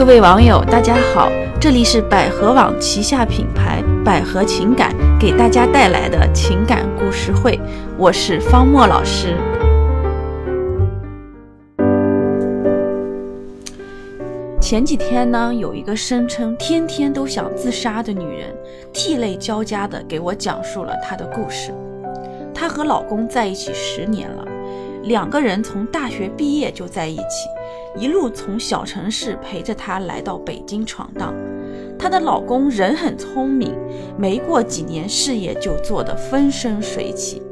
各位网友，大家好，这里是百合网旗下品牌百合情感给大家带来的情感故事会，我是方墨老师。前几天呢，有一个声称天天都想自杀的女人，涕泪交加的给我讲述了她的故事。她和老公在一起十年了，两个人从大学毕业就在一起，一路从小城市陪着她来到北京闯荡。她的老公人很聪明，没过几年事业就做得风生水起，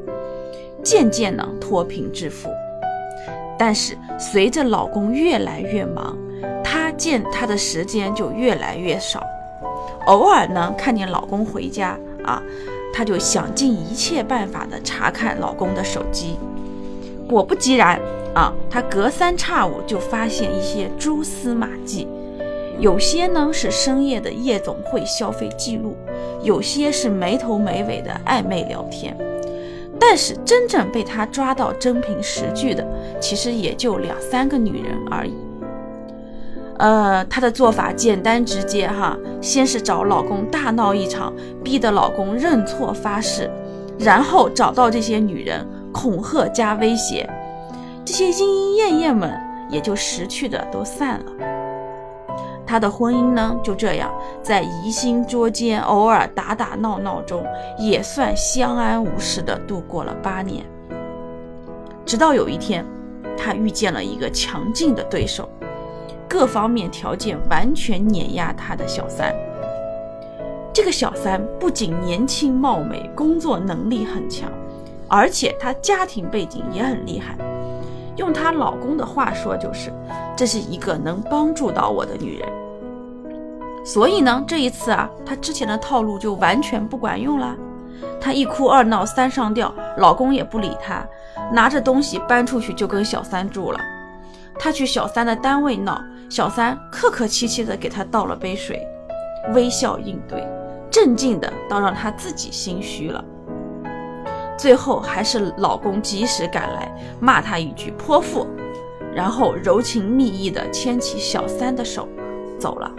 渐渐呢脱贫致富。但是随着老公越来越忙，她见他的时间就越来越少。偶尔呢看见老公回家啊，她就想尽一切办法的查看老公的手机。果不其然啊，他隔三差五就发现一些蛛丝马迹，有些呢是深夜的夜总会消费记录，有些是没头没尾的暧昧聊天。但是真正被他抓到真凭实据的，其实也就两三个女人而已。呃，她的做法简单直接哈，先是找老公大闹一场，逼得老公认错发誓，然后找到这些女人恐吓加威胁，这些莺莺燕燕们也就识趣的都散了。他的婚姻呢，就这样在疑心捉奸、偶尔打打闹闹中，也算相安无事的度过了八年。直到有一天，他遇见了一个强劲的对手。各方面条件完全碾压他的小三。这个小三不仅年轻貌美，工作能力很强，而且他家庭背景也很厉害。用她老公的话说，就是这是一个能帮助到我的女人。所以呢，这一次啊，她之前的套路就完全不管用了。她一哭二闹三上吊，老公也不理她，拿着东西搬出去就跟小三住了。她去小三的单位闹。小三客客气气的给她倒了杯水，微笑应对，镇静的倒让她自己心虚了。最后还是老公及时赶来，骂她一句泼妇，然后柔情蜜意的牵起小三的手走了。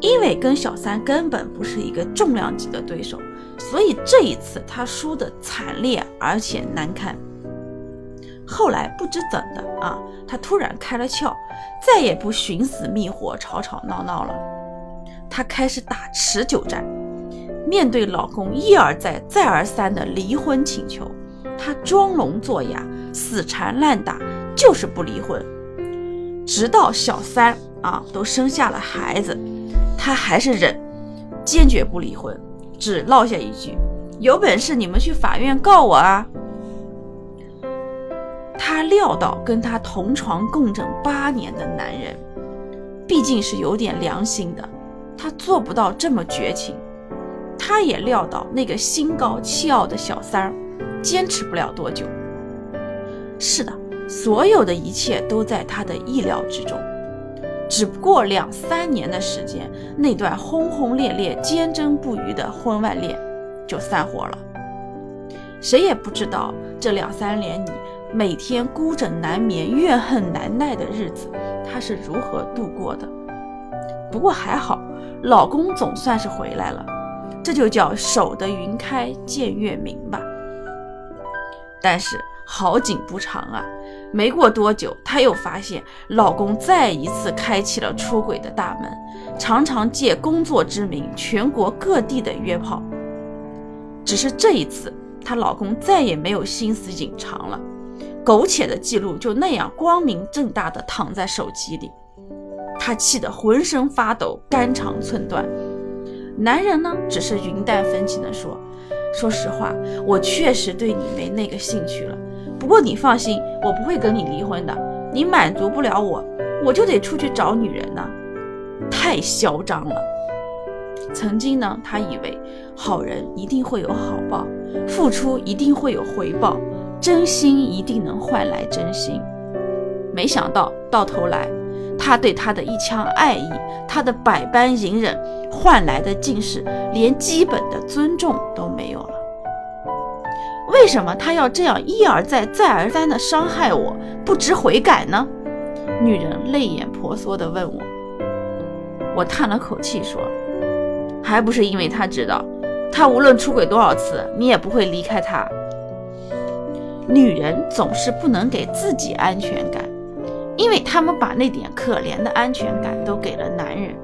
因为跟小三根本不是一个重量级的对手，所以这一次她输得惨烈而且难堪。后来不知怎的啊，她突然开了窍，再也不寻死觅活、吵吵闹闹了。她开始打持久战，面对老公一而再、再而三的离婚请求，她装聋作哑、死缠烂打，就是不离婚。直到小三啊都生下了孩子，她还是忍，坚决不离婚，只落下一句：“有本事你们去法院告我啊！”她料到跟她同床共枕八年的男人，毕竟是有点良心的，她做不到这么绝情。她也料到那个心高气傲的小三儿，坚持不了多久。是的，所有的一切都在她的意料之中。只不过两三年的时间，那段轰轰烈烈、坚贞不渝的婚外恋就散伙了。谁也不知道这两三年里。每天孤枕难眠、怨恨难耐的日子，她是如何度过的？不过还好，老公总算是回来了，这就叫守得云开见月明吧。但是好景不长啊，没过多久，她又发现老公再一次开启了出轨的大门，常常借工作之名，全国各地的约炮。只是这一次，她老公再也没有心思隐藏了。苟且的记录就那样光明正大的躺在手机里，她气得浑身发抖，肝肠寸断。男人呢，只是云淡风轻地说：“说实话，我确实对你没那个兴趣了。不过你放心，我不会跟你离婚的。你满足不了我，我就得出去找女人呢。太嚣张了。曾经呢，他以为好人一定会有好报，付出一定会有回报。”真心一定能换来真心，没想到到头来，他对她的一腔爱意，他的百般隐忍，换来的竟是连基本的尊重都没有了。为什么他要这样一而再、再而三的伤害我，不知悔改呢？女人泪眼婆娑地问我。我叹了口气说：“还不是因为他知道，他无论出轨多少次，你也不会离开他。女人总是不能给自己安全感，因为他们把那点可怜的安全感都给了男人，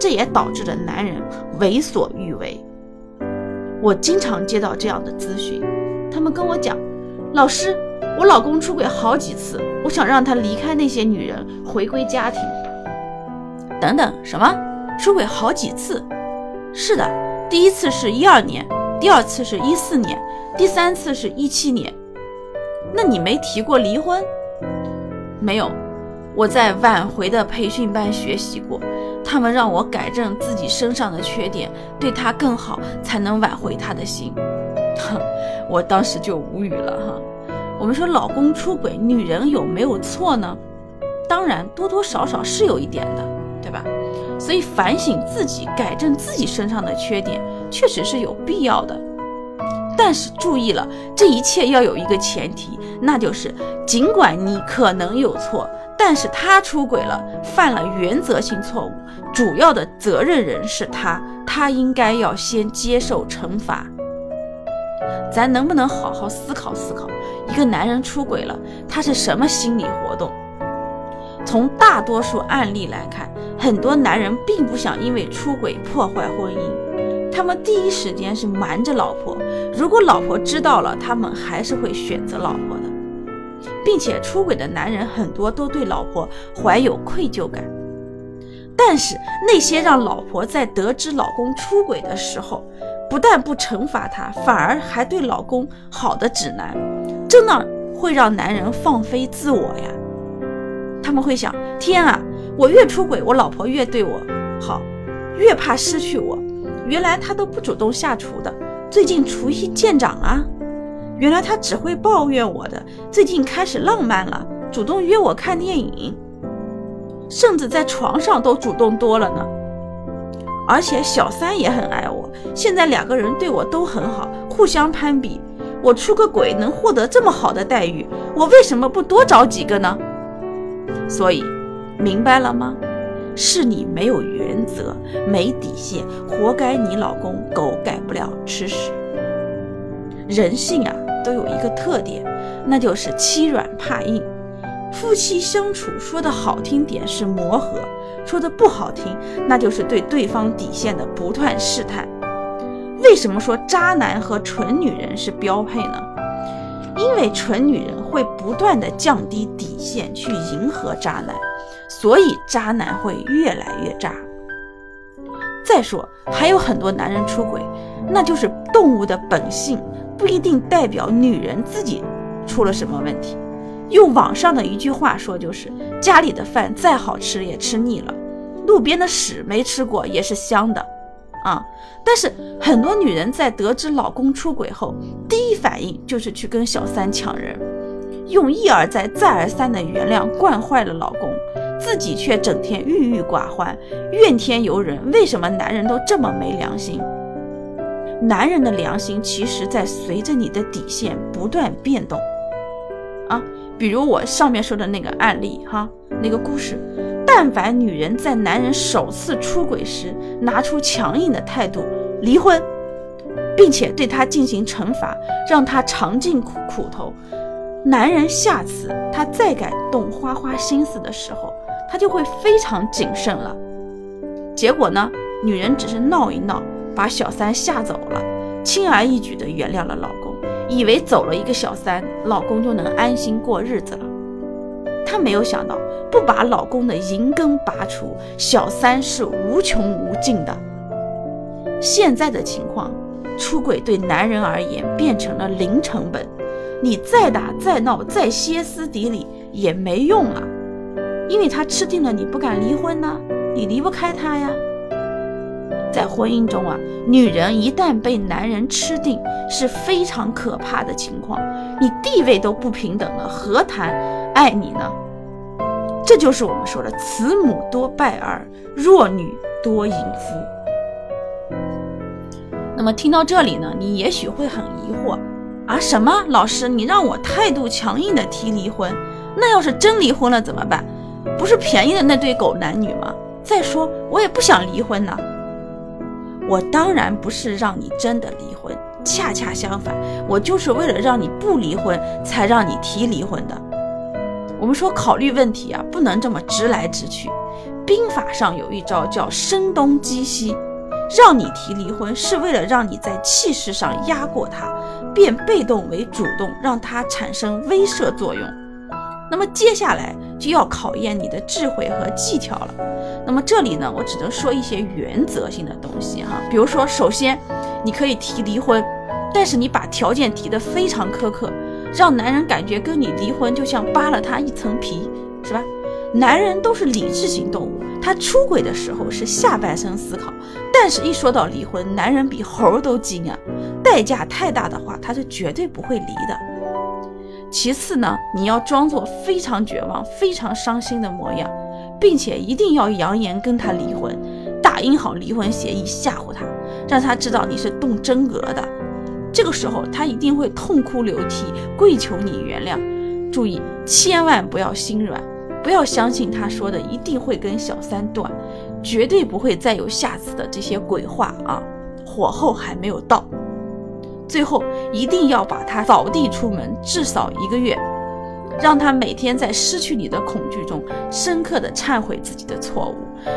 这也导致了男人为所欲为。我经常接到这样的咨询，他们跟我讲：老师，我老公出轨好几次，我想让他离开那些女人，回归家庭。”等等，什么出轨好几次？是的，第一次是一二年，第二次是一四年，第三次是一七年。那你没提过离婚？没有，我在挽回的培训班学习过，他们让我改正自己身上的缺点，对他更好，才能挽回他的心。哼，我当时就无语了哈。我们说老公出轨，女人有没有错呢？当然，多多少少是有一点的。对吧？所以反省自己，改正自己身上的缺点，确实是有必要的。但是注意了，这一切要有一个前提，那就是尽管你可能有错，但是他出轨了，犯了原则性错误，主要的责任人是他，他应该要先接受惩罚。咱能不能好好思考思考，一个男人出轨了，他是什么心理活动？从大多数案例来看，很多男人并不想因为出轨破坏婚姻，他们第一时间是瞒着老婆。如果老婆知道了，他们还是会选择老婆，并且出轨的男人很多都对老婆怀有愧疚感。但是那些让老婆在得知老公出轨的时候，不但不惩罚他，反而还对老公好的指南，真的会让男人放飞自我呀。他们会想：天啊，我越出轨，我老婆越对我好，越怕失去我。原来他都不主动下厨的，最近厨艺见长啊。原来他只会抱怨我的，最近开始浪漫了，主动约我看电影，甚至在床上都主动多了呢。而且小三也很爱我，现在两个人对我都很好，互相攀比。我出个轨能获得这么好的待遇，我为什么不多找几个呢？所以，明白了吗？是你没有原则、没底线，活该你老公狗改不了吃屎。人性啊，都有一个特点，那就是欺软怕硬。夫妻相处，说的好听点是磨合，说的不好听，那就是对对方底线的不断试探。为什么说渣男和蠢女人是标配呢？因为蠢女人会不断的降低底线去迎合渣男，所以渣男会越来越渣。再说还有很多男人出轨，那就是动物的本性，不一定代表女人自己出了什么问题。用网上的一句话说，就是家里的饭再好吃也吃腻了，路边的屎没吃过也是香的。啊！但是很多女人在得知老公出轨后，第一反应就是去跟小三抢人，用一而再、再而三的原谅惯坏了老公，自己却整天郁郁寡欢、怨天尤人。为什么男人都这么没良心？男人的良心其实在随着你的底线不断变动。啊，比如我上面说的那个案例，哈，那个故事。但凡女人在男人首次出轨时拿出强硬的态度离婚，并且对他进行惩罚，让他尝尽苦苦头，男人下次他再敢动花花心思的时候，他就会非常谨慎了。结果呢，女人只是闹一闹，把小三吓走了，轻而易举地原谅了老公，以为走了一个小三，老公就能安心过日子了。她没有想到，不把老公的银根拔除，小三是无穷无尽的。现在的情况，出轨对男人而言变成了零成本，你再打再闹再歇斯底里也没用了，因为他吃定了你不敢离婚呢，你离不开他呀。在婚姻中啊，女人一旦被男人吃定，是非常可怕的情况，你地位都不平等了，何谈爱你呢？这就是我们说的“慈母多败儿，弱女多淫夫”。那么听到这里呢，你也许会很疑惑啊，什么老师，你让我态度强硬的提离婚，那要是真离婚了怎么办？不是便宜的那对狗男女吗？再说我也不想离婚呢。我当然不是让你真的离婚，恰恰相反，我就是为了让你不离婚才让你提离婚的。我们说考虑问题啊，不能这么直来直去。兵法上有一招叫声东击西，让你提离婚是为了让你在气势上压过他，变被动为主动，让他产生威慑作用。那么接下来就要考验你的智慧和技巧了。那么这里呢，我只能说一些原则性的东西哈，比如说，首先你可以提离婚，但是你把条件提得非常苛刻。让男人感觉跟你离婚就像扒了他一层皮，是吧？男人都是理智型动物，他出轨的时候是下半身思考，但是一说到离婚，男人比猴都精啊！代价太大的话，他是绝对不会离的。其次呢，你要装作非常绝望、非常伤心的模样，并且一定要扬言跟他离婚，打印好离婚协议吓唬他，让他知道你是动真格的。这个时候，他一定会痛哭流涕，跪求你原谅。注意，千万不要心软，不要相信他说的一定会跟小三断，绝对不会再有下次的这些鬼话啊！火候还没有到。最后，一定要把他扫地出门，至少一个月，让他每天在失去你的恐惧中，深刻的忏悔自己的错误，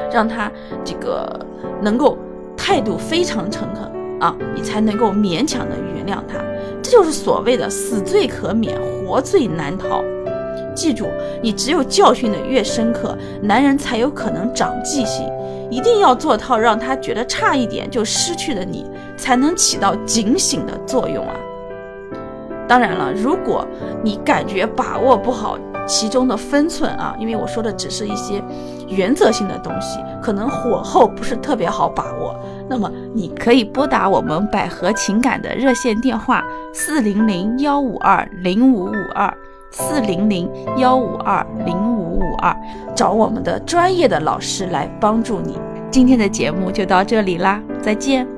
让他这个能够态度非常诚恳。啊，你才能够勉强的原谅他，这就是所谓的死罪可免，活罪难逃。记住，你只有教训的越深刻，男人才有可能长记性。一定要做到让他觉得差一点就失去了你，才能起到警醒的作用啊。当然了，如果你感觉把握不好其中的分寸啊，因为我说的只是一些原则性的东西，可能火候不是特别好把握。那么你可以拨打我们百合情感的热线电话四零零幺五二零五五二四零零幺五二零五五二，找我们的专业的老师来帮助你。今天的节目就到这里啦，再见。